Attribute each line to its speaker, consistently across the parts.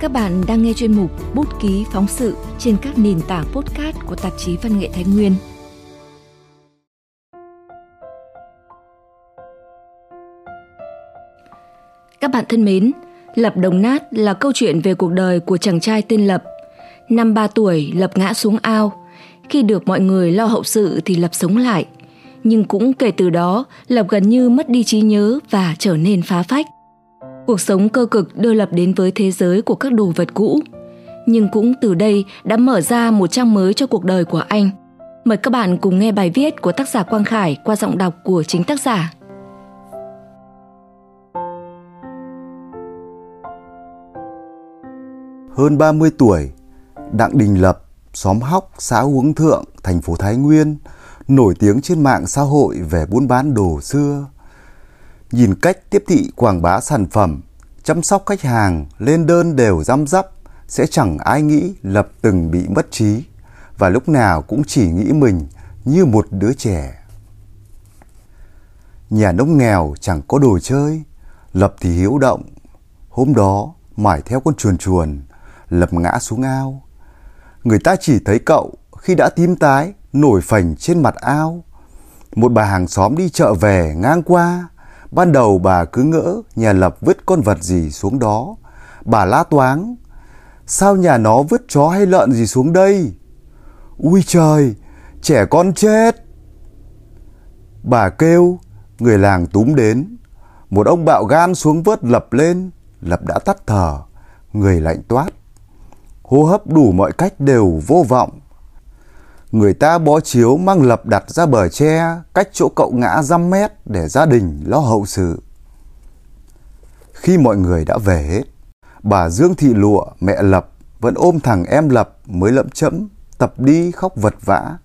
Speaker 1: Các bạn đang nghe chuyên mục Bút ký phóng sự trên các nền tảng podcast của tạp chí Văn nghệ Thái Nguyên. Các bạn thân mến, Lập Đồng Nát là câu chuyện về cuộc đời của chàng trai tên Lập. Năm 3 tuổi, Lập ngã xuống ao. Khi được mọi người lo hậu sự thì Lập sống lại. Nhưng cũng kể từ đó, Lập gần như mất đi trí nhớ và trở nên phá phách. Cuộc sống cơ cực đưa Lập đến với thế giới của các đồ vật cũ. Nhưng cũng từ đây đã mở ra một trang mới cho cuộc đời của anh. Mời các bạn cùng nghe bài viết của tác giả Quang Khải qua giọng đọc của chính tác giả.
Speaker 2: Hơn 30 tuổi, Đặng Đình Lập, xóm Hóc, xã Uống Thượng, thành phố Thái Nguyên, nổi tiếng trên mạng xã hội về buôn bán đồ xưa nhìn cách tiếp thị quảng bá sản phẩm, chăm sóc khách hàng lên đơn đều răm rắp, sẽ chẳng ai nghĩ Lập từng bị mất trí và lúc nào cũng chỉ nghĩ mình như một đứa trẻ. Nhà nông nghèo chẳng có đồ chơi, Lập thì hiếu động. Hôm đó, mải theo con chuồn chuồn, Lập ngã xuống ao. Người ta chỉ thấy cậu khi đã tím tái, nổi phành trên mặt ao. Một bà hàng xóm đi chợ về ngang qua, Ban đầu bà cứ ngỡ nhà Lập vứt con vật gì xuống đó. Bà la toáng. Sao nhà nó vứt chó hay lợn gì xuống đây? Ui trời, trẻ con chết. Bà kêu, người làng túm đến. Một ông bạo gan xuống vớt Lập lên. Lập đã tắt thở, người lạnh toát. Hô hấp đủ mọi cách đều vô vọng. Người ta bó chiếu mang lập đặt ra bờ tre cách chỗ cậu ngã dăm mét để gia đình lo hậu sự. Khi mọi người đã về hết, bà Dương Thị Lụa, mẹ Lập, vẫn ôm thằng em Lập mới lẫm chẫm, tập đi khóc vật vã.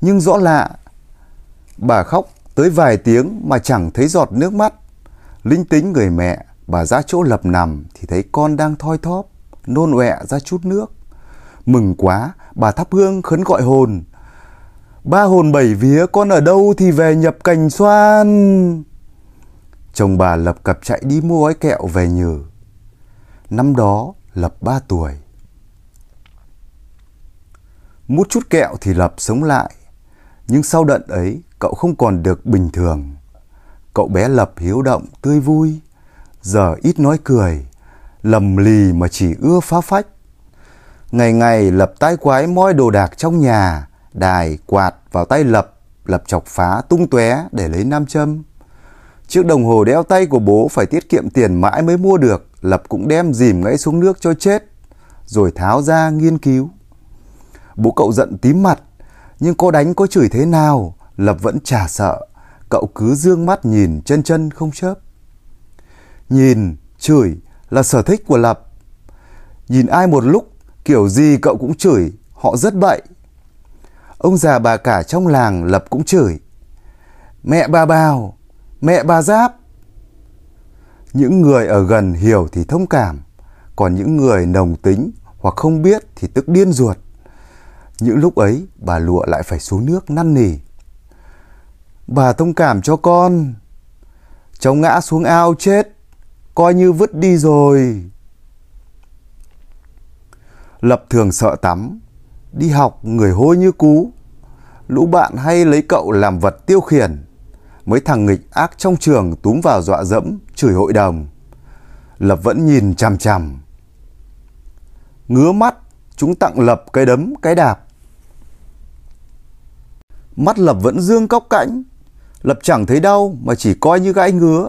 Speaker 2: Nhưng rõ lạ, bà khóc tới vài tiếng mà chẳng thấy giọt nước mắt. Linh tính người mẹ, bà ra chỗ Lập nằm thì thấy con đang thoi thóp, nôn ọe ra chút nước. Mừng quá, bà thắp hương khấn gọi hồn. Ba hồn bảy vía con ở đâu thì về nhập cành xoan. Chồng bà lập cập chạy đi mua gói kẹo về nhờ. Năm đó lập ba tuổi. Mút chút kẹo thì lập sống lại. Nhưng sau đợt ấy cậu không còn được bình thường. Cậu bé lập hiếu động, tươi vui. Giờ ít nói cười, lầm lì mà chỉ ưa phá phách. Ngày ngày lập tai quái moi đồ đạc trong nhà, đài, quạt vào tay lập, lập chọc phá tung tóe để lấy nam châm. Chiếc đồng hồ đeo tay của bố phải tiết kiệm tiền mãi mới mua được, Lập cũng đem dìm ngay xuống nước cho chết, rồi tháo ra nghiên cứu. Bố cậu giận tím mặt, nhưng có đánh có chửi thế nào, Lập vẫn chả sợ, cậu cứ dương mắt nhìn chân chân không chớp. Nhìn, chửi là sở thích của Lập. Nhìn ai một lúc Kiểu gì cậu cũng chửi, họ rất bậy. Ông già bà cả trong làng lập cũng chửi. Mẹ bà bào, mẹ bà giáp. Những người ở gần hiểu thì thông cảm, còn những người nồng tính hoặc không biết thì tức điên ruột. Những lúc ấy bà lụa lại phải xuống nước năn nỉ. Bà thông cảm cho con. Cháu ngã xuống ao chết, coi như vứt đi rồi. Lập thường sợ tắm, đi học người hôi như cú. Lũ bạn hay lấy cậu làm vật tiêu khiển. Mấy thằng nghịch ác trong trường túm vào dọa dẫm, chửi hội đồng. Lập vẫn nhìn chằm chằm. Ngứa mắt, chúng tặng Lập cái đấm, cái đạp. Mắt Lập vẫn dương cóc cãnh. Lập chẳng thấy đau mà chỉ coi như gãi ngứa.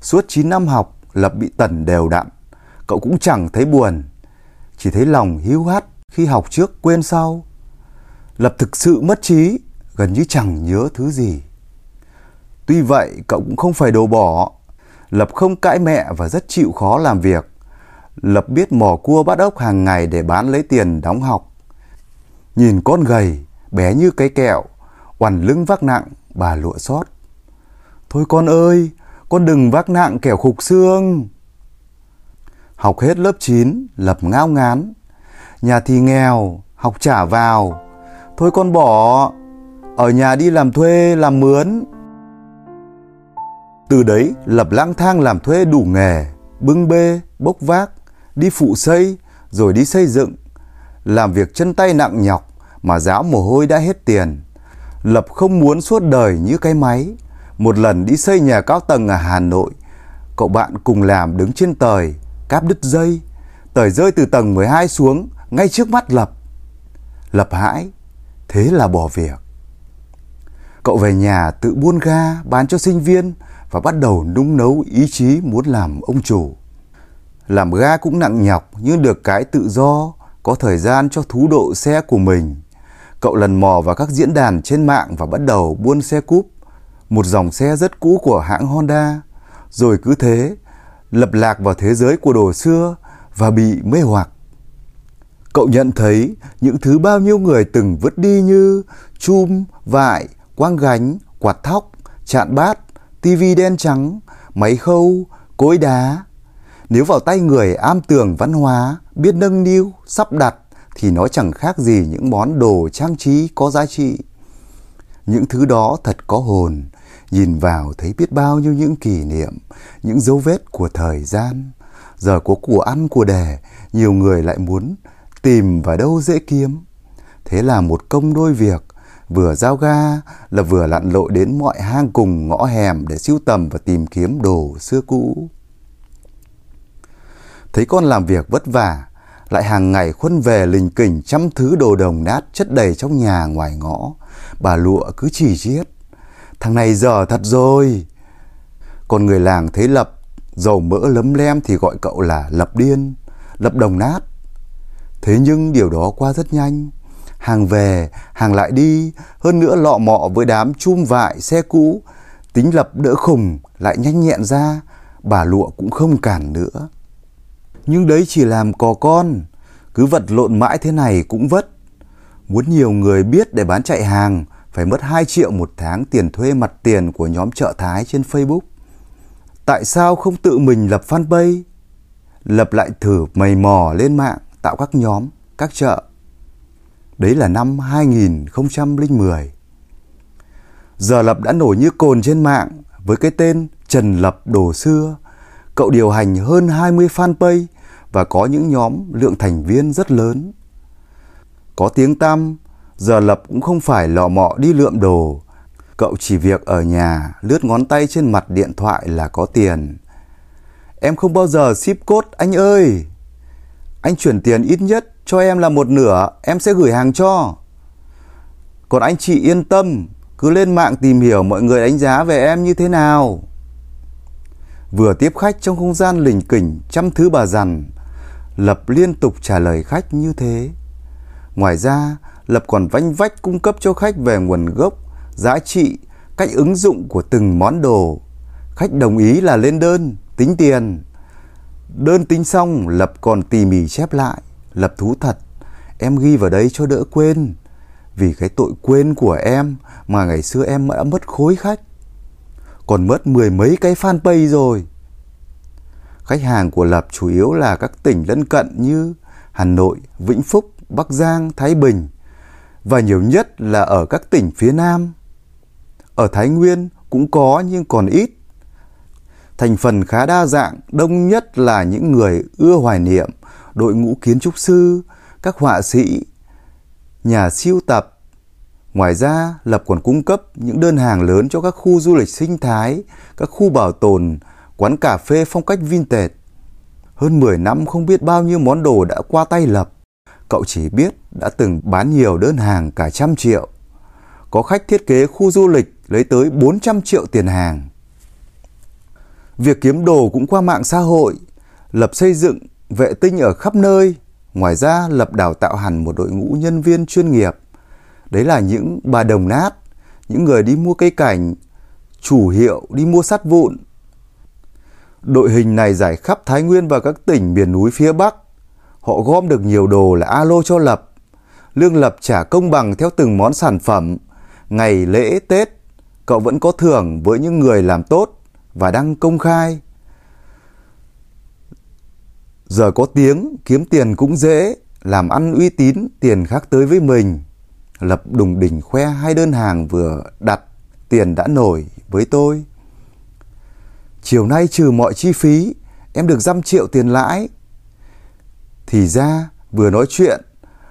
Speaker 2: Suốt 9 năm học, Lập bị tẩn đều đặn. Cậu cũng chẳng thấy buồn chỉ thấy lòng hiu hắt khi học trước quên sau. Lập thực sự mất trí, gần như chẳng nhớ thứ gì. Tuy vậy, cậu cũng không phải đồ bỏ. Lập không cãi mẹ và rất chịu khó làm việc. Lập biết mò cua bắt ốc hàng ngày để bán lấy tiền đóng học. Nhìn con gầy, bé như cái kẹo, oằn lưng vác nặng, bà lụa xót. Thôi con ơi, con đừng vác nặng kẻo khục xương. Học hết lớp 9, lập ngao ngán. Nhà thì nghèo, học trả vào. Thôi con bỏ, ở nhà đi làm thuê, làm mướn. Từ đấy lập lang thang làm thuê đủ nghề, bưng bê, bốc vác, đi phụ xây, rồi đi xây dựng. Làm việc chân tay nặng nhọc mà giáo mồ hôi đã hết tiền. Lập không muốn suốt đời như cái máy. Một lần đi xây nhà cao tầng ở Hà Nội, cậu bạn cùng làm đứng trên tời, cáp đứt dây. Tời rơi từ tầng 12 xuống, ngay trước mắt Lập. Lập hãi, thế là bỏ việc. Cậu về nhà tự buôn ga bán cho sinh viên và bắt đầu nung nấu ý chí muốn làm ông chủ. Làm ga cũng nặng nhọc nhưng được cái tự do, có thời gian cho thú độ xe của mình. Cậu lần mò vào các diễn đàn trên mạng và bắt đầu buôn xe cúp, một dòng xe rất cũ của hãng Honda. Rồi cứ thế, lập lạc vào thế giới của đồ xưa và bị mê hoặc. Cậu nhận thấy những thứ bao nhiêu người từng vứt đi như chum, vại, quang gánh, quạt thóc, chạn bát, tivi đen trắng, máy khâu, cối đá. Nếu vào tay người am tường văn hóa, biết nâng niu, sắp đặt thì nó chẳng khác gì những món đồ trang trí có giá trị. Những thứ đó thật có hồn, nhìn vào thấy biết bao nhiêu những kỷ niệm, những dấu vết của thời gian. Giờ có của ăn của đẻ, nhiều người lại muốn tìm và đâu dễ kiếm. Thế là một công đôi việc, vừa giao ga là vừa lặn lội đến mọi hang cùng ngõ hẻm để sưu tầm và tìm kiếm đồ xưa cũ. Thấy con làm việc vất vả, lại hàng ngày khuân về lình kình trăm thứ đồ đồng nát chất đầy trong nhà ngoài ngõ. Bà lụa cứ chỉ chiết. Thằng này dở thật rồi. Còn người làng thấy Lập dầu mỡ lấm lem thì gọi cậu là Lập điên, Lập đồng nát. Thế nhưng điều đó qua rất nhanh. Hàng về, hàng lại đi, hơn nữa lọ mọ với đám chum vại xe cũ. Tính Lập đỡ khùng, lại nhanh nhẹn ra, bà lụa cũng không cản nữa. Nhưng đấy chỉ làm cò con, cứ vật lộn mãi thế này cũng vất. Muốn nhiều người biết để bán chạy hàng, phải mất 2 triệu một tháng tiền thuê mặt tiền của nhóm chợ Thái trên Facebook. Tại sao không tự mình lập fanpage? Lập lại thử mày mò lên mạng, tạo các nhóm, các chợ. Đấy là năm 2010. Giờ Lập đã nổi như cồn trên mạng với cái tên Trần Lập Đồ Xưa. Cậu điều hành hơn 20 fanpage và có những nhóm lượng thành viên rất lớn. Có tiếng tăm, giờ Lập cũng không phải lọ mọ đi lượm đồ. Cậu chỉ việc ở nhà lướt ngón tay trên mặt điện thoại là có tiền. Em không bao giờ ship code anh ơi. Anh chuyển tiền ít nhất cho em là một nửa, em sẽ gửi hàng cho. Còn anh chị yên tâm, cứ lên mạng tìm hiểu mọi người đánh giá về em như thế nào. Vừa tiếp khách trong không gian lình kỉnh trăm thứ bà dằn, Lập liên tục trả lời khách như thế. Ngoài ra, Lập còn vanh vách cung cấp cho khách về nguồn gốc, giá trị, cách ứng dụng của từng món đồ. Khách đồng ý là lên đơn, tính tiền. Đơn tính xong, Lập còn tỉ mỉ chép lại. Lập thú thật, em ghi vào đấy cho đỡ quên. Vì cái tội quên của em mà ngày xưa em đã mất khối khách. Còn mất mười mấy cái fanpage rồi. Khách hàng của Lập chủ yếu là các tỉnh lân cận như Hà Nội, Vĩnh Phúc, Bắc Giang, Thái Bình và nhiều nhất là ở các tỉnh phía Nam. Ở Thái Nguyên cũng có nhưng còn ít. Thành phần khá đa dạng, đông nhất là những người ưa hoài niệm, đội ngũ kiến trúc sư, các họa sĩ, nhà siêu tập. Ngoài ra, Lập còn cung cấp những đơn hàng lớn cho các khu du lịch sinh thái, các khu bảo tồn, quán cà phê phong cách vintage. Hơn 10 năm không biết bao nhiêu món đồ đã qua tay Lập. Cậu chỉ biết đã từng bán nhiều đơn hàng cả trăm triệu. Có khách thiết kế khu du lịch lấy tới 400 triệu tiền hàng. Việc kiếm đồ cũng qua mạng xã hội, Lập xây dựng vệ tinh ở khắp nơi. Ngoài ra, Lập đào tạo hẳn một đội ngũ nhân viên chuyên nghiệp. Đấy là những bà đồng nát, những người đi mua cây cảnh, chủ hiệu đi mua sắt vụn, Đội hình này giải khắp Thái Nguyên và các tỉnh miền núi phía Bắc. Họ gom được nhiều đồ là alo cho Lập. Lương Lập trả công bằng theo từng món sản phẩm. Ngày lễ Tết, cậu vẫn có thưởng với những người làm tốt và đăng công khai. Giờ có tiếng, kiếm tiền cũng dễ, làm ăn uy tín, tiền khác tới với mình. Lập đùng đỉnh khoe hai đơn hàng vừa đặt, tiền đã nổi với tôi. Chiều nay trừ mọi chi phí, em được dăm triệu tiền lãi. Thì ra vừa nói chuyện,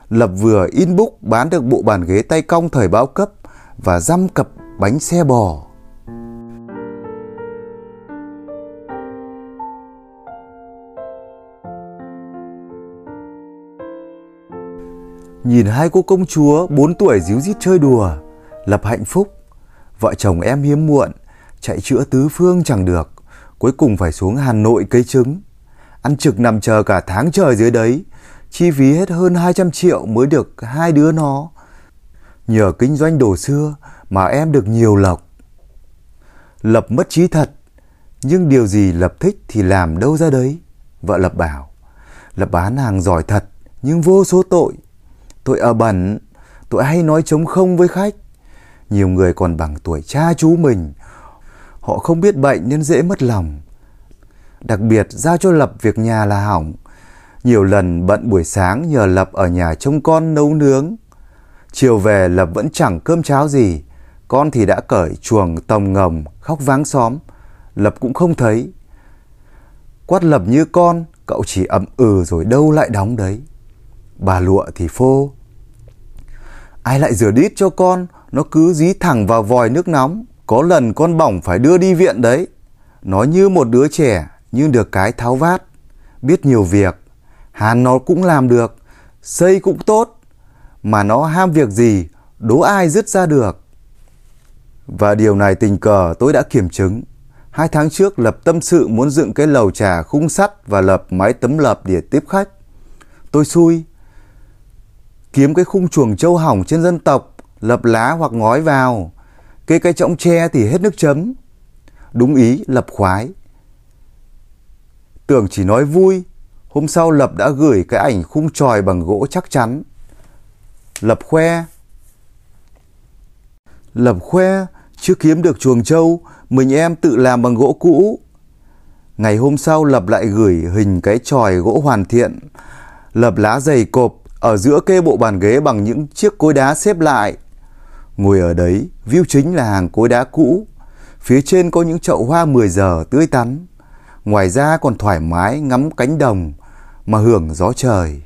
Speaker 2: Lập vừa inbox bán được bộ bàn ghế tay cong thời bao cấp và dăm cặp bánh xe bò. Nhìn hai cô công chúa 4 tuổi díu dít chơi đùa, Lập hạnh phúc. Vợ chồng em hiếm muộn, chạy chữa tứ phương chẳng được, cuối cùng phải xuống Hà Nội cây trứng. Ăn trực nằm chờ cả tháng trời dưới đấy, chi phí hết hơn 200 triệu mới được hai đứa nó. Nhờ kinh doanh đồ xưa mà em được nhiều lộc. Lập mất trí thật, nhưng điều gì Lập thích thì làm đâu ra đấy. Vợ Lập bảo, Lập bán hàng giỏi thật, nhưng vô số tội. Tội ở bẩn, tội hay nói chống không với khách. Nhiều người còn bằng tuổi cha chú mình. Họ không biết bệnh nên dễ mất lòng. Đặc biệt giao cho Lập việc nhà là hỏng. Nhiều lần bận buổi sáng nhờ Lập ở nhà trông con nấu nướng. Chiều về Lập vẫn chẳng cơm cháo gì. Con thì đã cởi chuồng tòng ngầm khóc váng xóm. Lập cũng không thấy. Quát Lập như con, cậu chỉ ậm ừ rồi đâu lại đóng đấy. Bà lụa thì phô. Ai lại rửa đít cho con, nó cứ dí thẳng vào vòi nước nóng. Có lần con bỏng phải đưa đi viện đấy. Nó như một đứa trẻ, nhưng được cái tháo vát. Biết nhiều việc. Hàn nó cũng làm được. Xây cũng tốt. Mà nó ham việc gì, đố ai dứt ra được. Và điều này tình cờ tôi đã kiểm chứng. Hai tháng trước lập tâm sự muốn dựng cái lầu trà khung sắt và lập mái tấm lợp để tiếp khách. Tôi xui. Kiếm cái khung chuồng châu hỏng trên dân tộc, lập lá hoặc ngói vào. Kê cây trọng tre thì hết nước chấm. Đúng ý lập khoái. Tưởng chỉ nói vui, hôm sau Lập đã gửi cái ảnh khung tròi bằng gỗ chắc chắn. Lập khoe. Lập khoe, chưa kiếm được chuồng trâu, mình em tự làm bằng gỗ cũ. Ngày hôm sau Lập lại gửi hình cái tròi gỗ hoàn thiện. Lập lá dày cộp ở giữa kê bộ bàn ghế bằng những chiếc cối đá xếp lại. Ngồi ở đấy, view chính là hàng cối đá cũ. Phía trên có những chậu hoa 10 giờ tươi tắn. Ngoài ra còn thoải mái ngắm cánh đồng mà hưởng gió trời.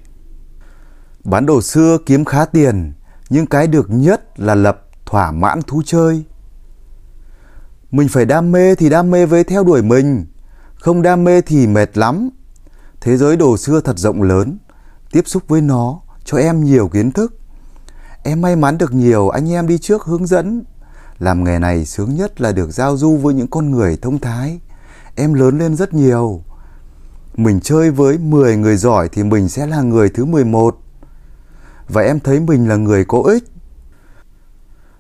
Speaker 2: Bán đồ xưa kiếm khá tiền, nhưng cái được nhất là lập thỏa mãn thú chơi. Mình phải đam mê thì đam mê với theo đuổi mình, không đam mê thì mệt lắm. Thế giới đồ xưa thật rộng lớn, tiếp xúc với nó cho em nhiều kiến thức. Em may mắn được nhiều anh em đi trước hướng dẫn. Làm nghề này sướng nhất là được giao du với những con người thông thái. Em lớn lên rất nhiều. Mình chơi với 10 người giỏi thì mình sẽ là người thứ 11. Và em thấy mình là người có ích.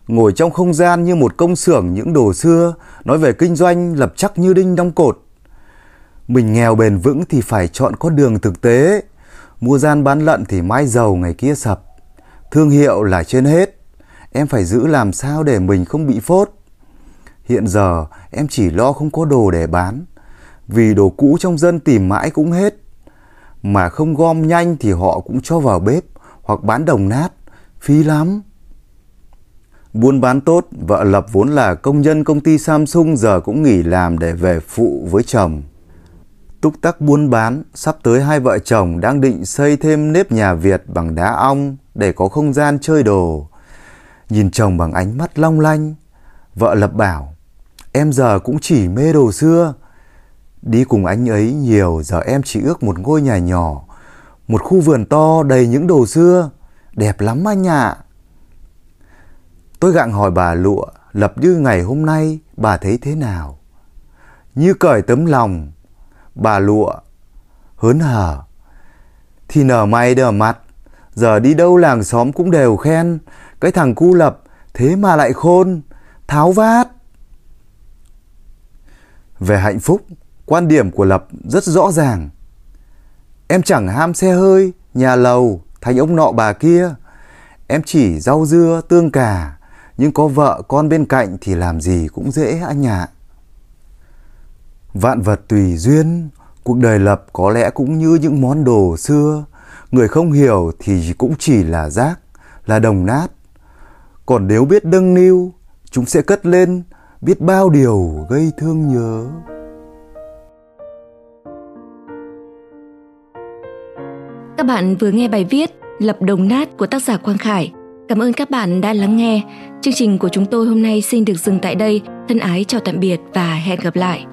Speaker 2: Ngồi trong không gian như một công xưởng những đồ xưa, nói về kinh doanh lập chắc như đinh đóng cột. Mình nghèo bền vững thì phải chọn con đường thực tế. Mua gian bán lận thì mai giàu ngày kia sập. Thương hiệu là trên hết. Em phải giữ làm sao để mình không bị phốt. Hiện giờ em chỉ lo không có đồ để bán. Vì đồ cũ trong dân tìm mãi cũng hết. Mà không gom nhanh thì họ cũng cho vào bếp hoặc bán đồng nát. Phí lắm. Buôn bán tốt, vợ Lập vốn là công nhân công ty Samsung giờ cũng nghỉ làm để về phụ với chồng. Túc tắc buôn bán, sắp tới hai vợ chồng đang định xây thêm nếp nhà Việt bằng đá ong để có không gian chơi đồ. Nhìn chồng bằng ánh mắt long lanh, vợ Lập bảo, em giờ cũng chỉ mê đồ xưa. Đi cùng anh ấy nhiều giờ em chỉ ước một ngôi nhà nhỏ, một khu vườn to đầy những đồ xưa, đẹp lắm anh ạ. Tôi gặng hỏi bà lụa, Lập như ngày hôm nay bà thấy thế nào? Như cởi tấm lòng, bà lụa hớn hở thì nở mày đờ mặt giờ đi đâu làng xóm cũng đều khen cái thằng cu lập thế mà lại khôn tháo vát về hạnh phúc quan điểm của lập rất rõ ràng em chẳng ham xe hơi nhà lầu thành ông nọ bà kia em chỉ rau dưa tương cà nhưng có vợ con bên cạnh thì làm gì cũng dễ anh ạ à. Vạn vật tùy duyên, cuộc đời lập có lẽ cũng như những món đồ xưa, người không hiểu thì cũng chỉ là rác, là đồng nát. Còn nếu biết đâng niu, chúng sẽ cất lên biết bao điều gây thương nhớ.
Speaker 1: Bạn vừa nghe bài viết Lập đồng nát của tác giả Quang Khải. Cảm ơn các bạn đã lắng nghe. Chương trình của chúng tôi hôm nay xin được dừng tại đây. Thân ái chào tạm biệt và hẹn gặp lại.